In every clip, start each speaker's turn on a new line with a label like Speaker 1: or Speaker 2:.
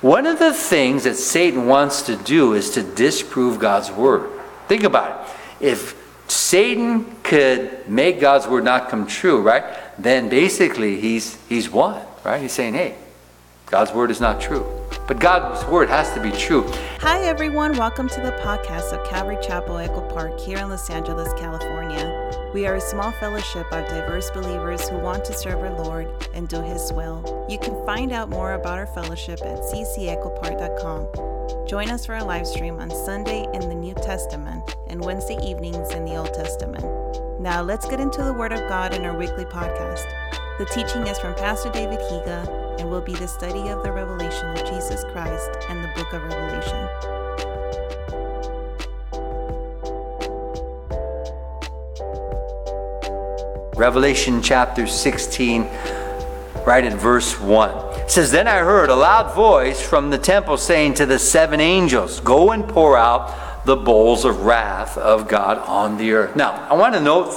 Speaker 1: One of the things that Satan wants to do is to disprove God's word. Think about it. If Satan could make God's word not come true, right? Then basically he's he's won, right? He's saying, "Hey, God's word is not true." But God's word has to be true.
Speaker 2: Hi, everyone. Welcome to the podcast of Calvary Chapel Echo Park here in Los Angeles, California. We are a small fellowship of diverse believers who want to serve our Lord and do His will. You can find out more about our fellowship at ccechopark.com. Join us for a live stream on Sunday in the New Testament and Wednesday evenings in the Old Testament. Now, let's get into the Word of God in our weekly podcast. The teaching is from Pastor David Higa and will be the study of the revelation of Jesus Christ and the book of Revelation.
Speaker 1: Revelation chapter 16, right at verse 1. It says, Then I heard a loud voice from the temple saying to the seven angels, Go and pour out the bowls of wrath of God on the earth. Now, I want to note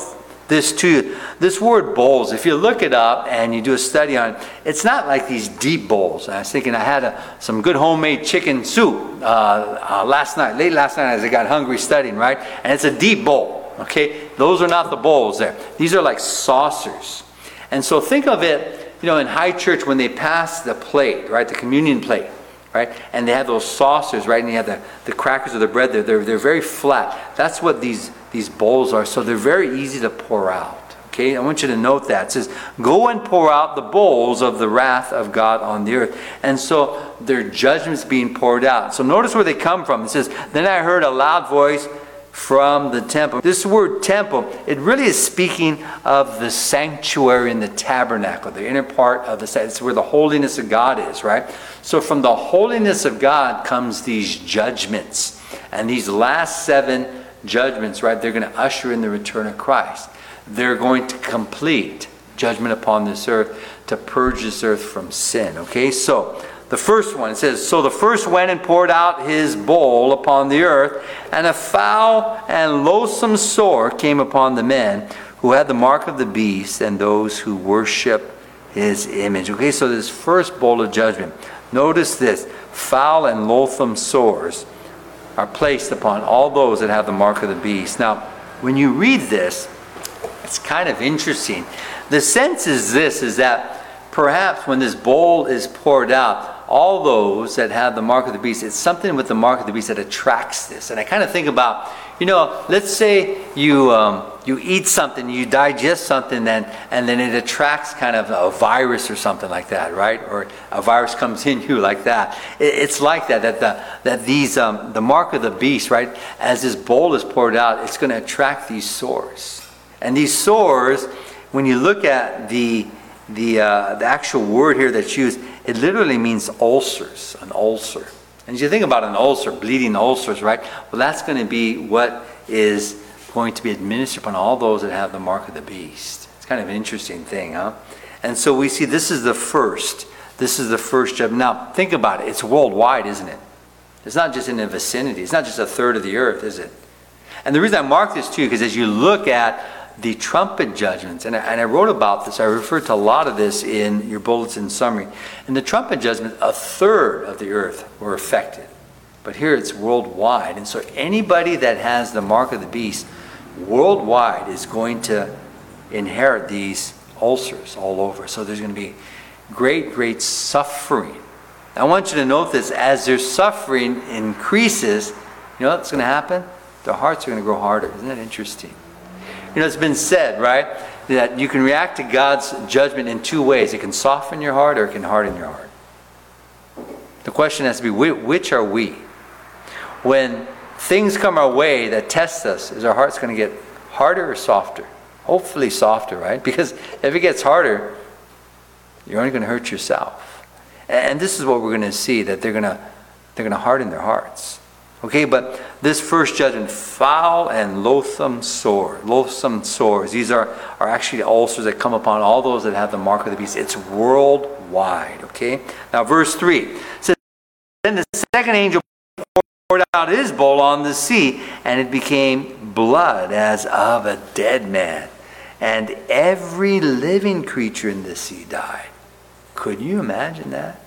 Speaker 1: this too. This word bowls, if you look it up and you do a study on it, it's not like these deep bowls. I was thinking I had a, some good homemade chicken soup uh, uh, last night, late last night as I got hungry studying, right? And it's a deep bowl, okay? Those are not the bowls there. These are like saucers. And so think of it, you know, in high church when they pass the plate, right, the communion plate, right? And they have those saucers, right? And you have the, the crackers or the bread there. They're, they're very flat. That's what these these bowls are. So they're very easy to pour out. Okay, I want you to note that. It says, Go and pour out the bowls of the wrath of God on the earth. And so their judgment's being poured out. So notice where they come from. It says, Then I heard a loud voice from the temple. This word temple, it really is speaking of the sanctuary and the tabernacle, the inner part of the it's where the holiness of God is, right? So from the holiness of God comes these judgments. And these last seven judgments, right? They're going to usher in the return of Christ. They're going to complete judgment upon this earth to purge this earth from sin. Okay, so the first one it says, So the first went and poured out his bowl upon the earth, and a foul and loathsome sore came upon the men who had the mark of the beast and those who worship his image. Okay, so this first bowl of judgment. Notice this foul and loathsome sores are placed upon all those that have the mark of the beast. Now, when you read this, it's kind of interesting. The sense is this is that perhaps when this bowl is poured out, all those that have the mark of the beast, it's something with the mark of the beast that attracts this. And I kind of think about, you know, let's say you um, you eat something, you digest something, then and then it attracts kind of a virus or something like that, right? Or a virus comes in you like that. It, it's like that. That the that these um, the mark of the beast, right? As this bowl is poured out, it's going to attract these sores, and these sores, when you look at the the uh, the actual word here that's used, it literally means ulcers, an ulcer. And as you think about an ulcer, bleeding ulcers, right? Well, that's going to be what is going to be administered upon all those that have the mark of the beast. It's kind of an interesting thing, huh? And so we see this is the first. This is the first job. Now, think about it. It's worldwide, isn't it? It's not just in the vicinity. It's not just a third of the earth, is it? And the reason I mark this too, because as you look at the trumpet judgments, and I, and I wrote about this, I referred to a lot of this in your bulletin summary. In the trumpet judgment, a third of the earth were affected. But here it's worldwide. And so anybody that has the mark of the beast worldwide is going to inherit these ulcers all over. So there's going to be great, great suffering. I want you to note this as their suffering increases, you know what's going to happen? Their hearts are going to grow harder. Isn't that interesting? You know, it's been said, right, that you can react to God's judgment in two ways it can soften your heart or it can harden your heart. The question has to be which are we? When things come our way that test us, is our heart's going to get harder or softer? Hopefully, softer, right? Because if it gets harder, you're only going to hurt yourself. And this is what we're going to see that they're going to they're going to harden their hearts. Okay, but this first judgment, foul and loathsome sore, loathsome sores. These are, are actually ulcers that come upon all those that have the mark of the beast. It's worldwide. Okay? Now verse 3 says, Then the second angel poured out his bowl on the sea, and it became blood as of a dead man. And every living creature in the sea died. Could you imagine that?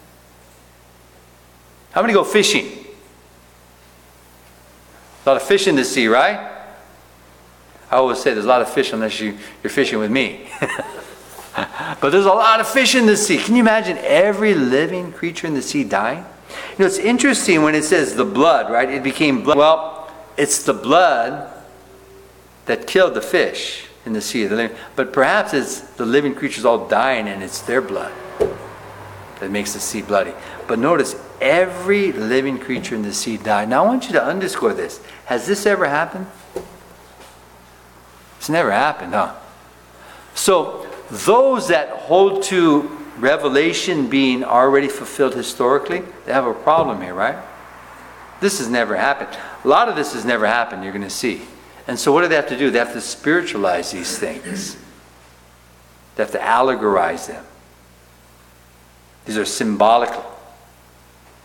Speaker 1: How many go fishing? A lot of fish in the sea, right? I always say there's a lot of fish unless you, you're fishing with me. but there's a lot of fish in the sea. Can you imagine every living creature in the sea dying? You know, it's interesting when it says the blood, right? It became blood. Well, it's the blood that killed the fish in the sea. But perhaps it's the living creatures all dying and it's their blood that makes the sea bloody. But notice, every living creature in the sea died. Now I want you to underscore this. Has this ever happened? It's never happened, huh? So, those that hold to Revelation being already fulfilled historically, they have a problem here, right? This has never happened. A lot of this has never happened, you're going to see. And so, what do they have to do? They have to spiritualize these things, they have to allegorize them. These are symbolic.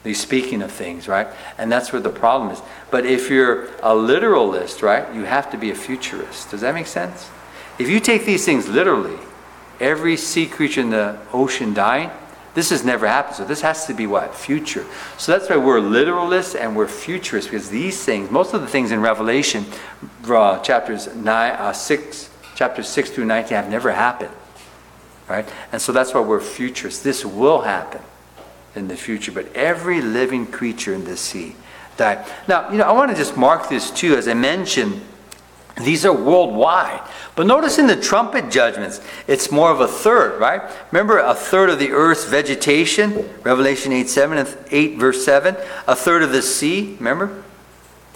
Speaker 1: These speaking of things, right? And that's where the problem is. But if you're a literalist, right, you have to be a futurist. Does that make sense? If you take these things literally, every sea creature in the ocean dying, this has never happened. So this has to be what? Future. So that's why we're literalists and we're futurists because these things, most of the things in Revelation, uh, chapters nine, uh, six, chapters six through nineteen, have never happened. Right? And so that's why we're futurists. This will happen in the future, but every living creature in the sea died. Now, you know, I want to just mark this too. As I mentioned, these are worldwide. But notice in the trumpet judgments, it's more of a third, right? Remember, a third of the earth's vegetation, Revelation 8 7 8 verse 7. A third of the sea, remember?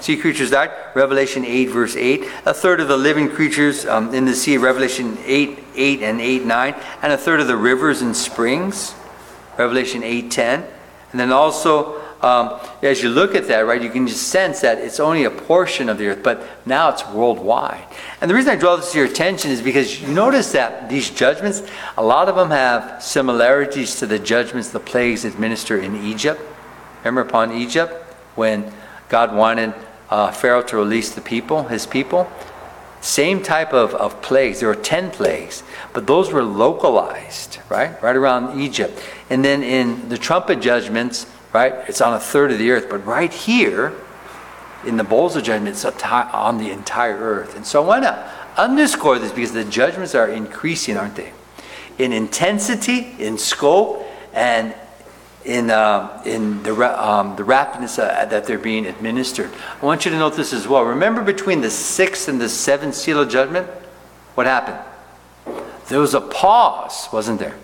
Speaker 1: Sea creatures died, Revelation 8 verse 8. A third of the living creatures um, in the sea, Revelation 8 8 and 8 9. And a third of the rivers and springs, Revelation 8 10. And then also, um, as you look at that, right, you can just sense that it's only a portion of the earth, but now it's worldwide. And the reason I draw this to your attention is because you notice that these judgments, a lot of them have similarities to the judgments, the plagues administered in Egypt. Remember upon Egypt when God wanted uh, Pharaoh to release the people, his people? Same type of, of plagues. There were 10 plagues, but those were localized, right? Right around Egypt. And then in the trumpet judgments, right, it's on a third of the earth. But right here, in the bowls of judgment, it's on the entire earth. And so I want to underscore this because the judgments are increasing, aren't they? In intensity, in scope, and in, uh, in the, um, the rapidness uh, that they're being administered. I want you to note this as well. Remember between the sixth and the seventh seal of judgment? What happened? There was a pause, wasn't there?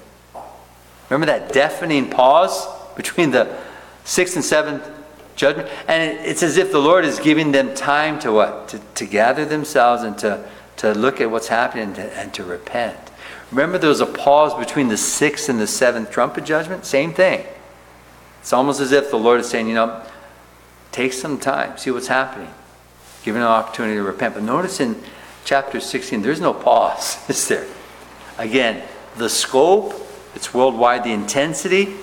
Speaker 1: Remember that deafening pause between the sixth and seventh judgment? And it's as if the Lord is giving them time to what? To, to gather themselves and to, to look at what's happening and to, and to repent. Remember there was a pause between the sixth and the seventh trumpet judgment? Same thing. It's almost as if the Lord is saying, you know, take some time, see what's happening, give an opportunity to repent. But notice in chapter 16, there's no pause, is there? Again, the scope, it's worldwide, the intensity,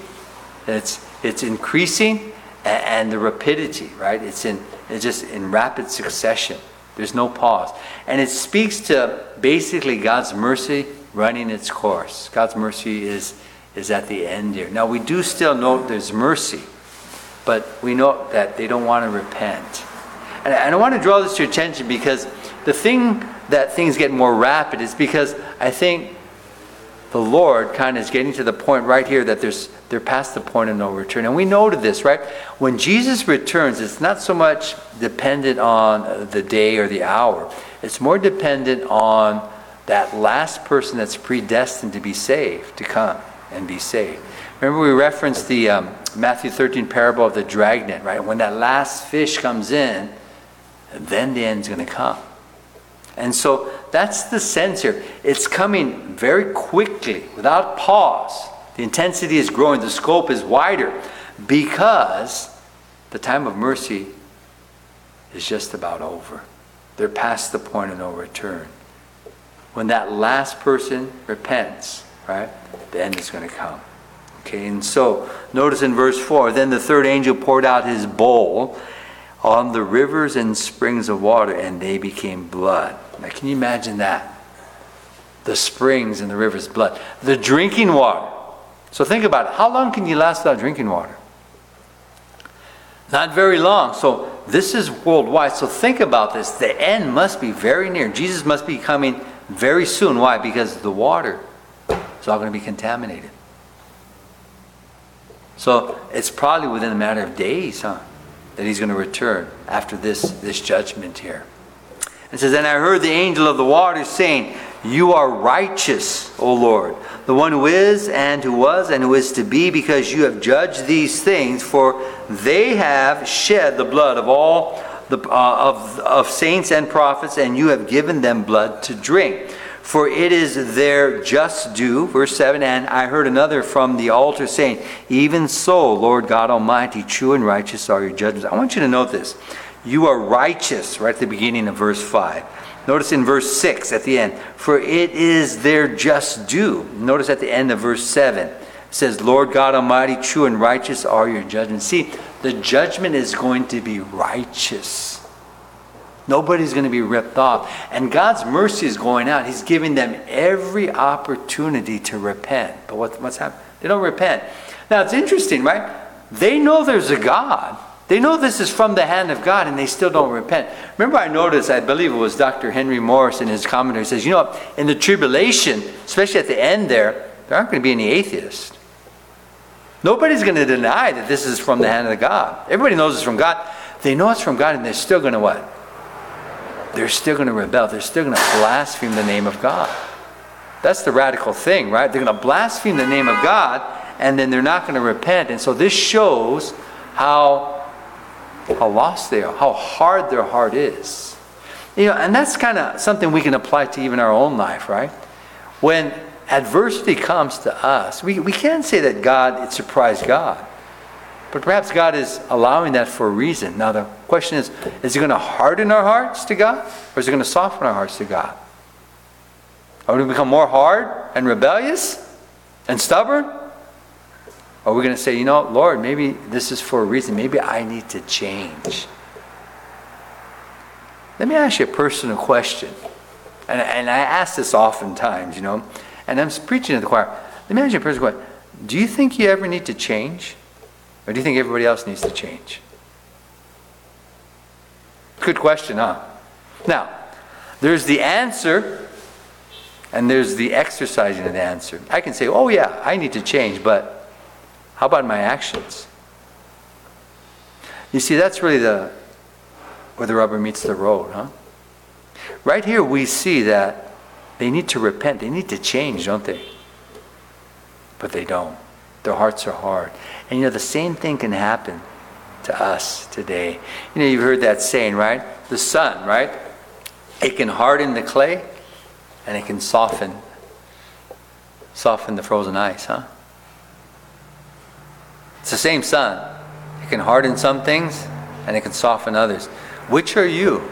Speaker 1: it's, it's increasing, and, and the rapidity, right? It's in it's just in rapid succession. There's no pause. And it speaks to basically God's mercy running its course. God's mercy is is at the end here. Now, we do still know there's mercy, but we know that they don't want to repent. And, I want to draw this to your attention because the thing that things get more rapid is because I think the Lord kind of is getting to the point right here that there's they're past the point of no return. And we know to this, right? When Jesus returns, it's not so much dependent on the day or the hour. It's more dependent on that last person that's predestined to be saved to come and be saved. Remember, we referenced the um, Matthew 13 parable of the dragnet, right? When that last fish comes in, then the end's going to come. And so that's the sense here. It's coming very quickly, without pause. The intensity is growing, the scope is wider, because the time of mercy is just about over. They're past the point of no return. When that last person repents, right? The end is going to come. Okay, and so notice in verse 4 then the third angel poured out his bowl on the rivers and springs of water, and they became blood. Now, can you imagine that? The springs and the rivers, blood. The drinking water. So think about it. How long can you last without drinking water? Not very long. So this is worldwide. So think about this. The end must be very near. Jesus must be coming very soon. Why? Because the water is all going to be contaminated. So it's probably within a matter of days, huh, that he's going to return after this, this judgment here. It says, And I heard the angel of the waters saying, You are righteous, O Lord, the one who is, and who was, and who is to be, because you have judged these things, for they have shed the blood of all the, uh, of, of saints and prophets, and you have given them blood to drink for it is their just due. Verse 7 And I heard another from the altar saying, Even so, Lord God Almighty, true and righteous are your judgments. I want you to note this. You are righteous, right at the beginning of verse 5. Notice in verse 6 at the end, For it is their just due. Notice at the end of verse 7, it says, Lord God Almighty, true and righteous are your judgments. See, the judgment is going to be righteous. Nobody's going to be ripped off. And God's mercy is going out. He's giving them every opportunity to repent. But what, what's happening? They don't repent. Now, it's interesting, right? They know there's a God. They know this is from the hand of God, and they still don't repent. Remember, I noticed, I believe it was Dr. Henry Morris in his commentary says, you know, in the tribulation, especially at the end there, there aren't going to be any atheists. Nobody's going to deny that this is from the hand of God. Everybody knows it's from God. They know it's from God, and they're still going to what? They're still going to rebel. They're still going to blaspheme the name of God. That's the radical thing, right? They're going to blaspheme the name of God, and then they're not going to repent. And so this shows how how lost they are, how hard their heart is. You know, and that's kind of something we can apply to even our own life, right? When adversity comes to us, we, we can't say that God, it surprised God. But perhaps God is allowing that for a reason. Now, the question is is it going to harden our hearts to God, or is it going to soften our hearts to God? Are we going to become more hard and rebellious and stubborn? Or are we going to say, you know, Lord, maybe this is for a reason. Maybe I need to change. Let me ask you a personal question. And, and I ask this oftentimes, you know, and I'm preaching to the choir. Let me ask you a personal question. Do you think you ever need to change? Or do you think everybody else needs to change? Good question, huh? Now, there's the answer, and there's the exercising of the answer. I can say, oh, yeah, I need to change, but how about my actions? You see, that's really the where the rubber meets the road, huh? Right here, we see that they need to repent. They need to change, don't they? But they don't. Their hearts are hard. And you know, the same thing can happen to us today. You know, you've heard that saying, right? The sun, right? It can harden the clay and it can soften soften the frozen ice, huh? It's the same sun. It can harden some things and it can soften others. Which are you?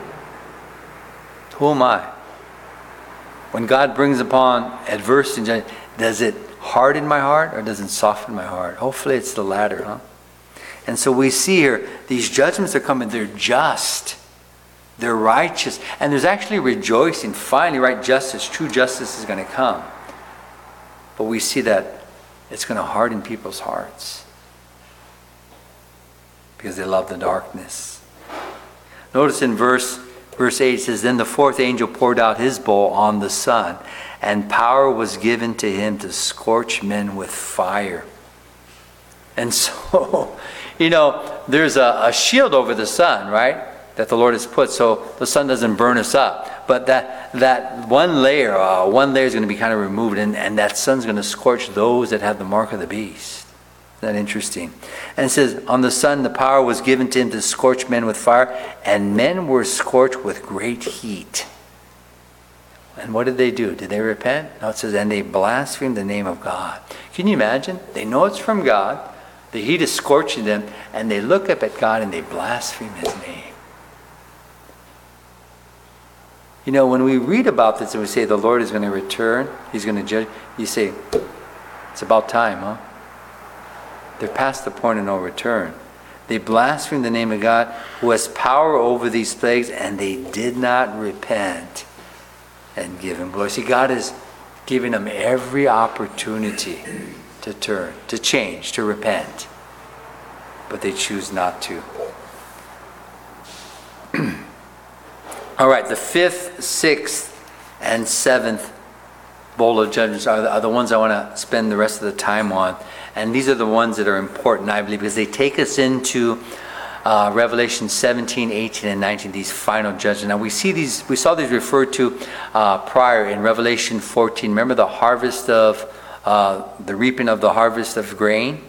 Speaker 1: Who am I? When God brings upon adversity, does it harden my heart or does it soften my heart? Hopefully it's the latter, huh? And so we see here, these judgments are coming, they're just. They're righteous. And there's actually rejoicing. Finally, right justice, true justice is going to come. But we see that it's going to harden people's hearts because they love the darkness. Notice in verse verse 8 it says, Then the fourth angel poured out his bowl on the sun, and power was given to him to scorch men with fire. And so, you know, there's a, a, shield over the sun, right? That the Lord has put so the sun doesn't burn us up. But that, that one layer, uh, one layer is going to be kind of removed, and, and that sun's going to scorch those that have the mark of the beast. Isn't that interesting? And it says, On the sun, the power was given to him to scorch men with fire, and men were scorched with great heat. And what did they do? Did they repent? No, it says, and they blasphemed the name of God. Can you imagine? They know it's from God. The heat is scorching them, and they look up at God and they blaspheme his name. You know, when we read about this and we say the Lord is going to return, he's going to judge, you say, it's about time, huh? They're past the point of no return. They blasphemed the name of God who has power over these plagues, and they did not repent and give him glory. See, God is giving them every opportunity to turn, to change, to repent. But they choose not to. All right, the fifth, sixth, and seventh bowl of judgments are the, are the ones I want to spend the rest of the time on. And these are the ones that are important, I believe, because they take us into uh, Revelation 17, 18, and 19, these final judgments. Now we see these, we saw these referred to uh, prior in Revelation 14. Remember the harvest of uh, the reaping of the harvest of grain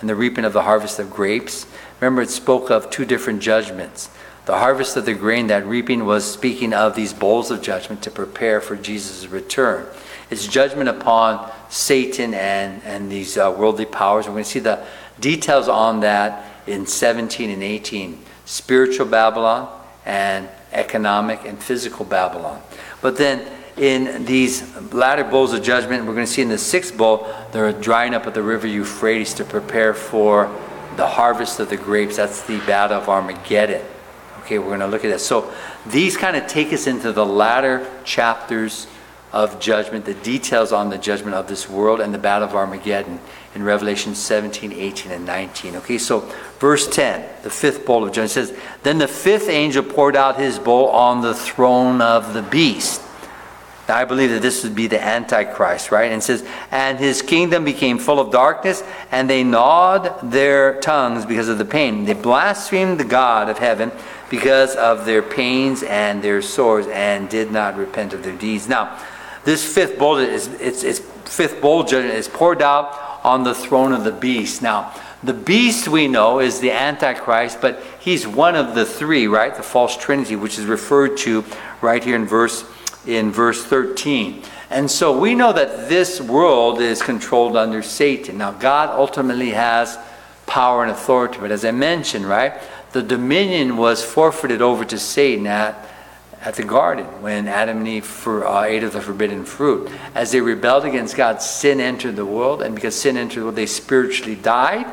Speaker 1: and the reaping of the harvest of grapes. Remember, it spoke of two different judgments. The harvest of the grain, that reaping was speaking of these bowls of judgment to prepare for Jesus' return. It's judgment upon Satan and, and these uh, worldly powers. We're going to see the details on that in 17 and 18 spiritual Babylon and economic and physical Babylon. But then in these latter bowls of judgment, we're going to see in the sixth bowl, they're drying up at the river Euphrates to prepare for the harvest of the grapes. That's the battle of Armageddon. Okay, we're going to look at that. So these kind of take us into the latter chapters of judgment, the details on the judgment of this world and the battle of Armageddon in Revelation 17, 18, and 19. Okay, so verse 10, the fifth bowl of judgment says, Then the fifth angel poured out his bowl on the throne of the beast. Now, I believe that this would be the Antichrist, right? And says, And his kingdom became full of darkness, and they gnawed their tongues because of the pain. They blasphemed the God of heaven because of their pains and their sores, and did not repent of their deeds. Now, this fifth bowl is it's, it's fifth bowl judgment is poured out on the throne of the beast. Now, the beast we know is the Antichrist, but he's one of the three, right? The false trinity, which is referred to right here in verse in verse 13. And so we know that this world is controlled under Satan. Now, God ultimately has power and authority, but as I mentioned, right, the dominion was forfeited over to Satan at at the garden when Adam and Eve for, uh, ate of the forbidden fruit. As they rebelled against God, sin entered the world, and because sin entered the world, they spiritually died.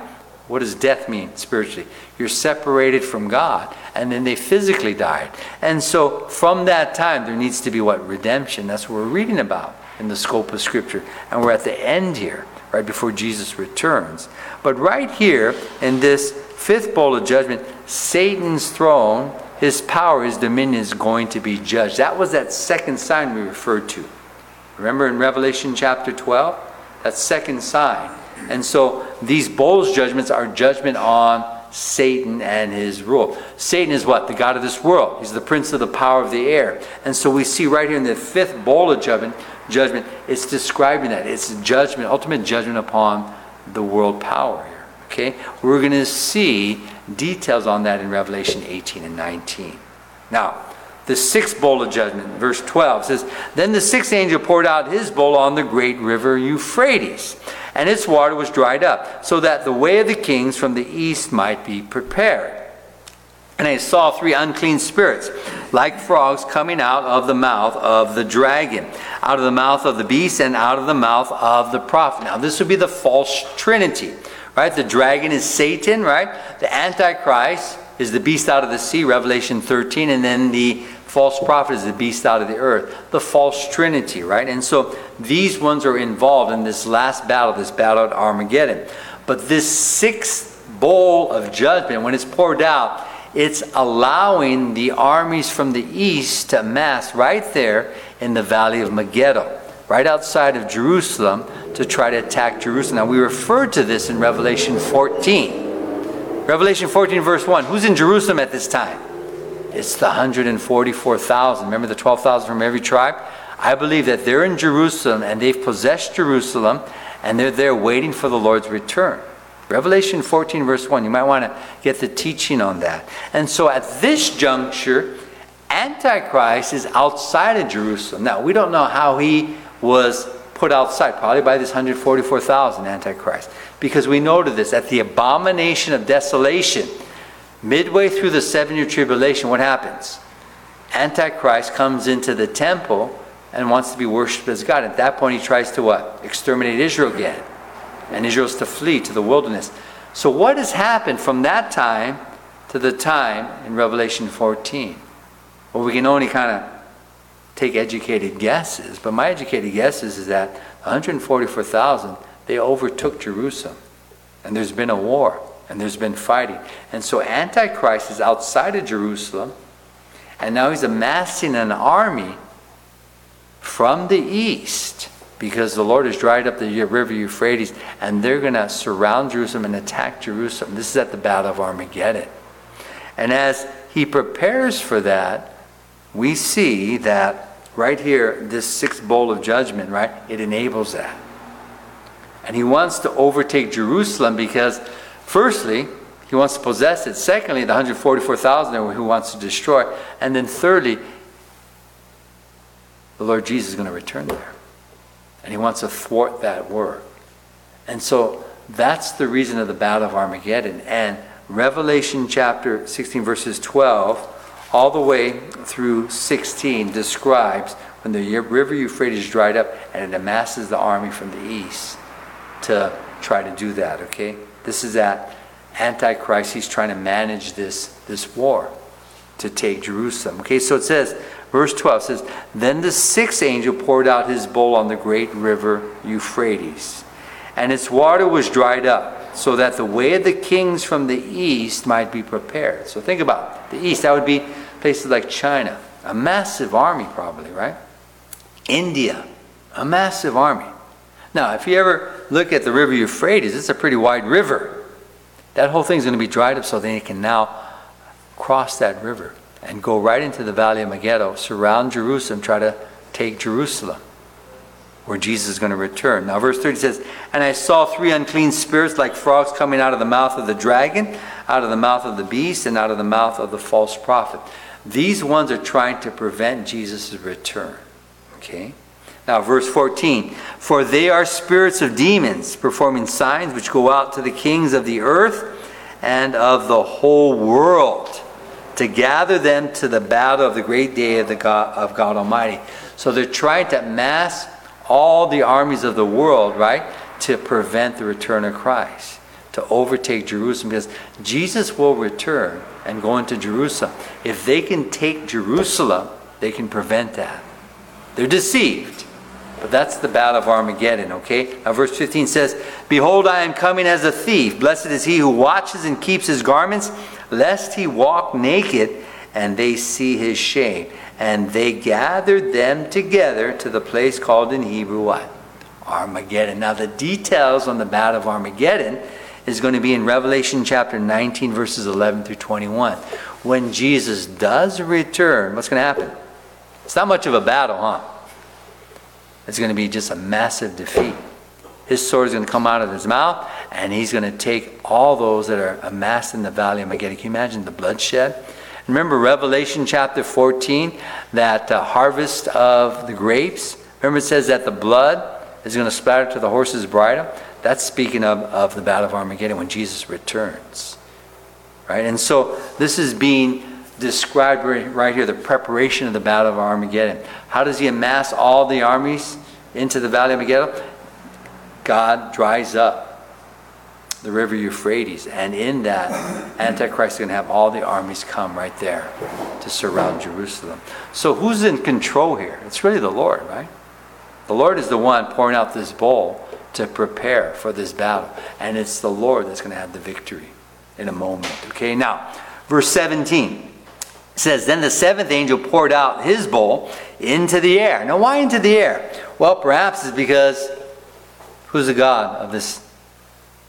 Speaker 1: What does death mean spiritually? You're separated from God, and then they physically died. And so from that time, there needs to be what? Redemption. That's what we're reading about in the scope of Scripture. And we're at the end here, right before Jesus returns. But right here in this fifth bowl of judgment, Satan's throne his power, his dominion is going to be judged. That was that second sign we referred to. Remember in Revelation chapter 12? That second sign. And so these bowls judgments are judgment on Satan and his rule. Satan is what? The God of this world. He's the prince of the power of the air. And so we see right here in the fifth bowl of judgment, judgment, it's describing that. It's judgment, ultimate judgment upon the world power here. Okay? We're going to see details on that in Revelation 18 and 19. Now, the sixth bowl of judgment, verse 12 says, Then the sixth angel poured out his bowl on the great river Euphrates, and its water was dried up, so that the way of the kings from the east might be prepared. And I saw three unclean spirits, like frogs, coming out of the mouth of the dragon, out of the mouth of the beast, and out of the mouth of the prophet. Now, this would be the false trinity right? The dragon is Satan, right? The Antichrist is the beast out of the sea, Revelation 13, and then the false prophet is the beast out of the earth. The false trinity, right? And so these ones are involved in this last battle, this battle at Armageddon. But this sixth bowl of judgment, when it's poured out, it's allowing the armies from the east to mass right there in the valley of Megiddo, right outside of Jerusalem to try to attack Jerusalem. Now, we referred to this in Revelation 14. Revelation 14, verse 1. Who's in Jerusalem at this time? It's the 144,000. Remember the 12,000 from every tribe? I believe that they're in Jerusalem and they've possessed Jerusalem and they're there waiting for the Lord's return. Revelation 14, verse 1. You might want to get the teaching on that. And so at this juncture, Antichrist is outside of Jerusalem. Now, we don't know how he was put outside, probably by this 144,000 Antichrist. Because we noted this at the abomination of desolation, midway through the seven year tribulation, what happens? Antichrist comes into the temple and wants to be worshipped as God. At that point, he tries to what? Exterminate Israel again. And Israel's to flee to the wilderness. So, what has happened from that time to the time in Revelation 14? Well, we can only kind of take educated guesses, but my educated guesses is that 144,000 they overtook Jerusalem, and there's been a war, and there's been fighting, and so Antichrist is outside of Jerusalem, And now he's amassing an army from the east because the Lord has dried up the river Euphrates and they're going to surround Jerusalem and attack Jerusalem. This is at the Battle of Armageddon. And as he prepares for that, we see that right here, this sixth bowl of judgment, right, it enables that. And he wants to overtake Jerusalem because, firstly, he wants to possess it. Secondly, the 144,000 who wants to destroy. And then thirdly, the Lord Jesus is going to return there. And he wants to thwart that work. And so that's the reason of the Battle of Armageddon. And Revelation chapter 16, verses 12, all the way through 16, describes when the river Euphrates dried up and it amasses the army from the east to try to do that, okay? This is that Antichrist. He's trying to manage this, this war to take Jerusalem. Okay, so it says, verse 12 says, Then the sixth angel poured out his bowl on the great river Euphrates, and its water was dried up, so that the way of the kings from the east might be prepared. So think about it. the east, that would be places like China, a massive army, probably, right? India, a massive army. Now, if you ever look at the river Euphrates, it's a pretty wide river. That whole thing's going to be dried up so they can now cross that river and go right into the valley of Megiddo, surround Jerusalem, try to take Jerusalem, where Jesus is going to return. Now, verse 30 says, And I saw three unclean spirits like frogs coming out of the mouth of the dragon, out of the mouth of the beast, and out of the mouth of the false prophet. These ones are trying to prevent Jesus' return. Okay? Now, verse 14 For they are spirits of demons, performing signs which go out to the kings of the earth and of the whole world to gather them to the battle of the great day of, the God, of God Almighty. So they're trying to mass all the armies of the world, right, to prevent the return of Christ, to overtake Jerusalem, because Jesus will return and go into Jerusalem. If they can take Jerusalem, they can prevent that. They're deceived. But that's the battle of Armageddon, okay? Now, verse 15 says, Behold, I am coming as a thief. Blessed is he who watches and keeps his garments, lest he walk naked and they see his shame. And they gathered them together to the place called in Hebrew what? Armageddon. Now, the details on the battle of Armageddon is going to be in Revelation chapter 19, verses 11 through 21. When Jesus does return, what's going to happen? It's not much of a battle, huh? It's going to be just a massive defeat. His sword is going to come out of his mouth, and he's going to take all those that are amassed in the valley of Megiddo. Can you imagine the bloodshed? Remember Revelation chapter 14, that uh, harvest of the grapes? Remember it says that the blood is going to splatter to the horse's bridle? That's speaking of, of the battle of Armageddon when Jesus returns. Right? And so this is being described right here the preparation of the battle of Armageddon. How does he amass all the armies into the valley of Megiddo? God dries up the river Euphrates, and in that, Antichrist is going to have all the armies come right there to surround Jerusalem. So, who's in control here? It's really the Lord, right? The Lord is the one pouring out this bowl to prepare for this battle, and it's the Lord that's going to have the victory in a moment. Okay, now, verse 17 says, Then the seventh angel poured out his bowl into the air. Now, why into the air? Well, perhaps it's because who's the God of this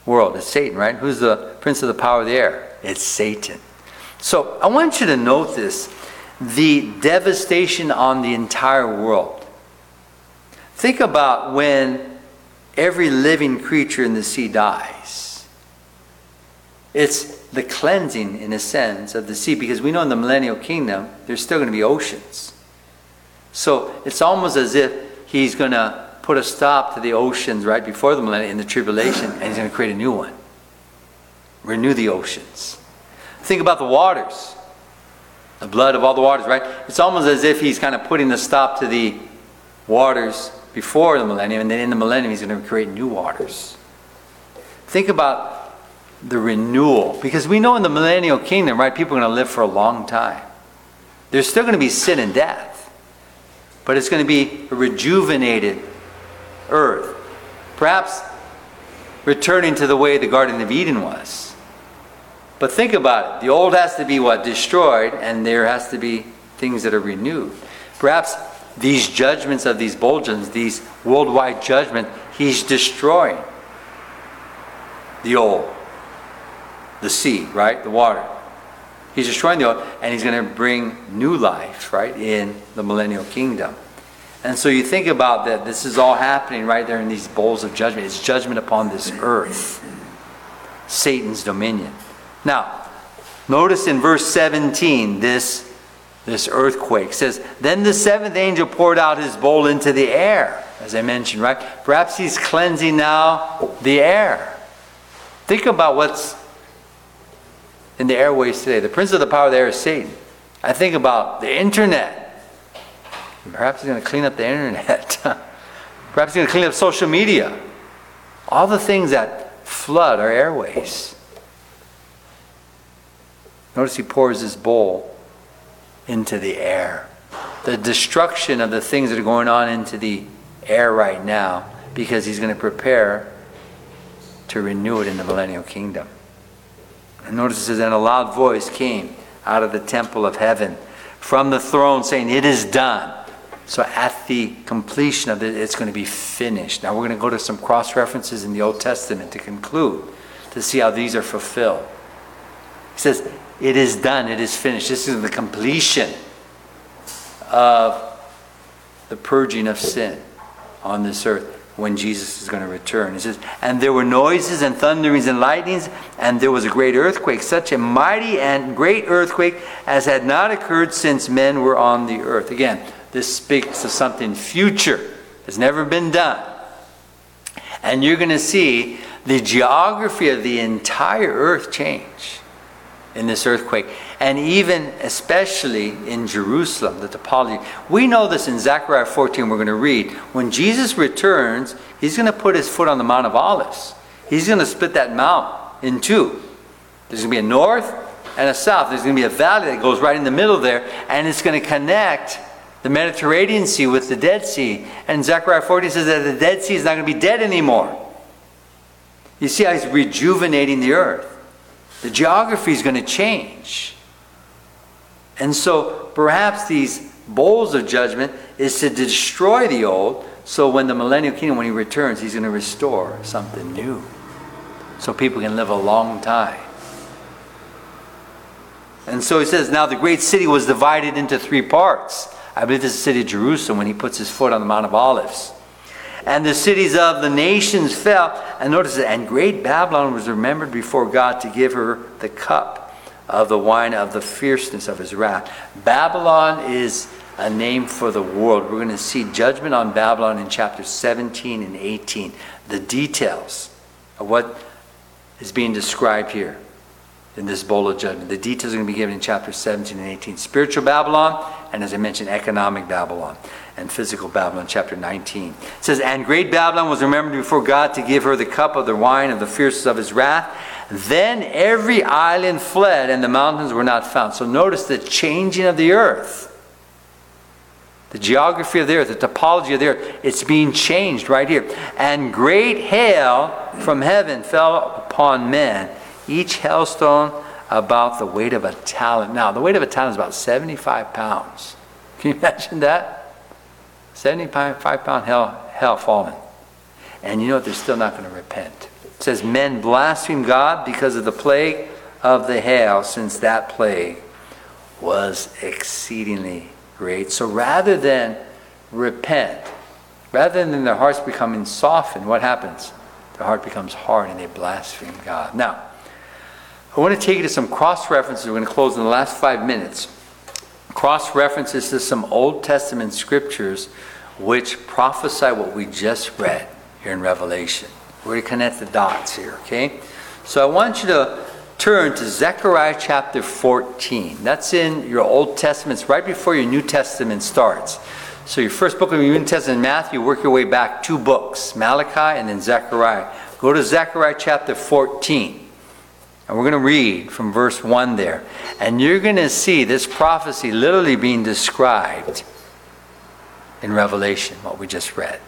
Speaker 1: world? It's Satan, right? Who's the prince of the power of the air? It's Satan. So I want you to note this the devastation on the entire world. Think about when every living creature in the sea dies. It's the cleansing, in a sense, of the sea, because we know in the millennial kingdom, there's still going to be oceans. So it's almost as if he's going to put a stop to the oceans right before the millennium in the tribulation, and he's going to create a new one. Renew the oceans. Think about the waters, the blood of all the waters, right? It's almost as if he's kind of putting the stop to the waters before the millennium, and then in the millennium, he's going to create new waters. Think about the renewal. Because we know in the millennial kingdom, right, people are going to live for a long time. There's still going to be sin and death, but it's going to be a rejuvenated earth. Perhaps returning to the way the Garden of Eden was. But think about it. The old has to be what? Destroyed, and there has to be things that are renewed. Perhaps these judgments of these bulges, these worldwide judgment, he's destroying the old, the sea, right? The water. He's destroying the old, and he's going to bring new life, right, in the millennial kingdom. And so you think about that, this is all happening right there in these bowls of judgment. It's judgment upon this earth, Satan's dominion. Now, notice in verse 17 this, this earthquake says, Then the seventh angel poured out his bowl into the air, as I mentioned, right? Perhaps he's cleansing now the air. Think about what's in the airways today. The prince of the power of the air is Satan. I think about the internet Perhaps he's going to clean up the internet. Perhaps he's going to clean up social media. All the things that flood our airways. Notice he pours his bowl into the air. The destruction of the things that are going on into the air right now because he's going to prepare to renew it in the millennial kingdom. And notice it says, and a loud voice came out of the temple of heaven from the throne saying, It is done. So at the completion of it, it's going to be finished. Now we're going to go to some cross references in the Old Testament to conclude, to see how these are fulfilled. He says, It is done, it is finished. This is the completion of the purging of sin on this earth when Jesus is going to return. He says, And there were noises and thunderings and lightnings, and there was a great earthquake, such a mighty and great earthquake as had not occurred since men were on the earth. Again, this speaks of something future. Has never been done. And you're going to see the geography of the entire earth change in this earthquake. And even especially in Jerusalem, the topology. We know this in Zechariah 14, we're going to read. When Jesus returns, he's going to put his foot on the Mount of Olives. He's going to split that mount in two. There's going to be a north and a south. There's going to be a valley that goes right in the middle there, and it's going to connect the Mediterranean Sea with the Dead Sea. And Zechariah 40 says that the Dead Sea is not going to be dead anymore. You see how he's rejuvenating the earth. The geography is going to change. And so perhaps these bowls of judgment is to destroy the old, so when the millennial kingdom, when he returns, he's going to restore something new. So people can live a long time. And so he says, now the great city was divided into three parts. I believe this is the city of Jerusalem when he puts his foot on the Mount of Olives. And the cities of the nations fell. And notice that, and great Babylon was remembered before God to give her the cup of the wine of the fierceness of his wrath. Babylon is a name for the world. We're going to see judgment on Babylon in chapters 17 and 18. The details of what is being described here in this bowl of judgment. The details are going to be given in chapters 17 and 18. Spiritual Babylon, and as I mentioned, economic Babylon and physical Babylon, chapter 19. It says, And great Babylon was remembered before God to give her the cup of the wine of the fierceness of his wrath. Then every island fled, and the mountains were not found. So notice the changing of the earth. The geography of the earth, the topology of the earth, it's being changed right here. And great hail from heaven fell upon men each hailstone about the weight of a talent. Now, the weight of a talent is about 75 pounds. Can you imagine that? 75 pound hell, hell falling. And you know what? They're still not going to repent. It says, Men blaspheme God because of the plague of the hail, since that plague was exceedingly great. So rather than repent, rather than their hearts becoming softened, what happens? Their heart becomes hard and they blaspheme God. Now, I want to take you to some cross references. We're going to close in the last five minutes. Cross references to some Old Testament scriptures which prophesy what we just read here in Revelation. We're going to connect the dots here, okay? So I want you to turn to Zechariah chapter 14. That's in your Old Testament. It's right before your New Testament starts. So your first book of your New Testament, Matthew, work your way back two books, Malachi and then Zechariah. Go to Zechariah chapter 14. And we're going to read from verse 1 there. And you're going to see this prophecy literally being described in Revelation, what we just read.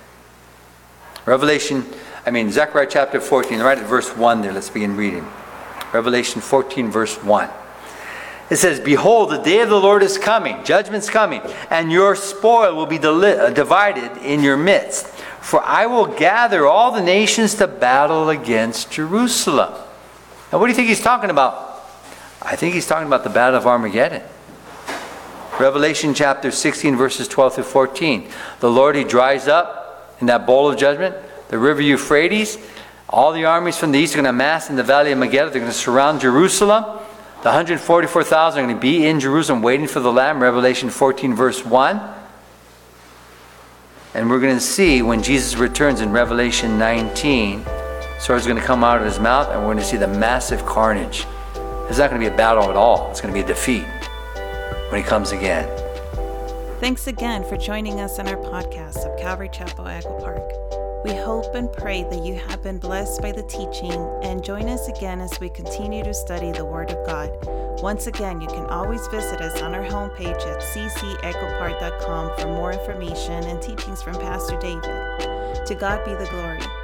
Speaker 1: Revelation, I mean, Zechariah chapter 14, right at verse 1 there. Let's begin reading. Revelation 14, verse 1. It says, Behold, the day of the Lord is coming, judgment's coming, and your spoil will be deli- uh, divided in your midst. For I will gather all the nations to battle against Jerusalem. Now, what do you think he's talking about? I think he's talking about the Battle of Armageddon. Revelation chapter 16, verses 12 through 14. The Lord, he dries up in that bowl of judgment, the river Euphrates. All the armies from the east are going to amass in the valley of Megiddo. They're going to surround Jerusalem. The 144,000 are going to be in Jerusalem waiting for the Lamb. Revelation 14, verse 1. And we're going to see when Jesus returns in Revelation 19, swords going to come out of his mouth, and we're going to see the massive carnage. It's not going to be a battle at all. It's going to be a defeat when he comes again.
Speaker 2: Thanks again for joining us on our podcast of Calvary Chapel Echo Park. We hope and pray that you have been blessed by the teaching and join us again as we continue to study the Word of God. Once again, you can always visit us on our homepage at ccechopark.com for more information and teachings from Pastor David. To God be the glory.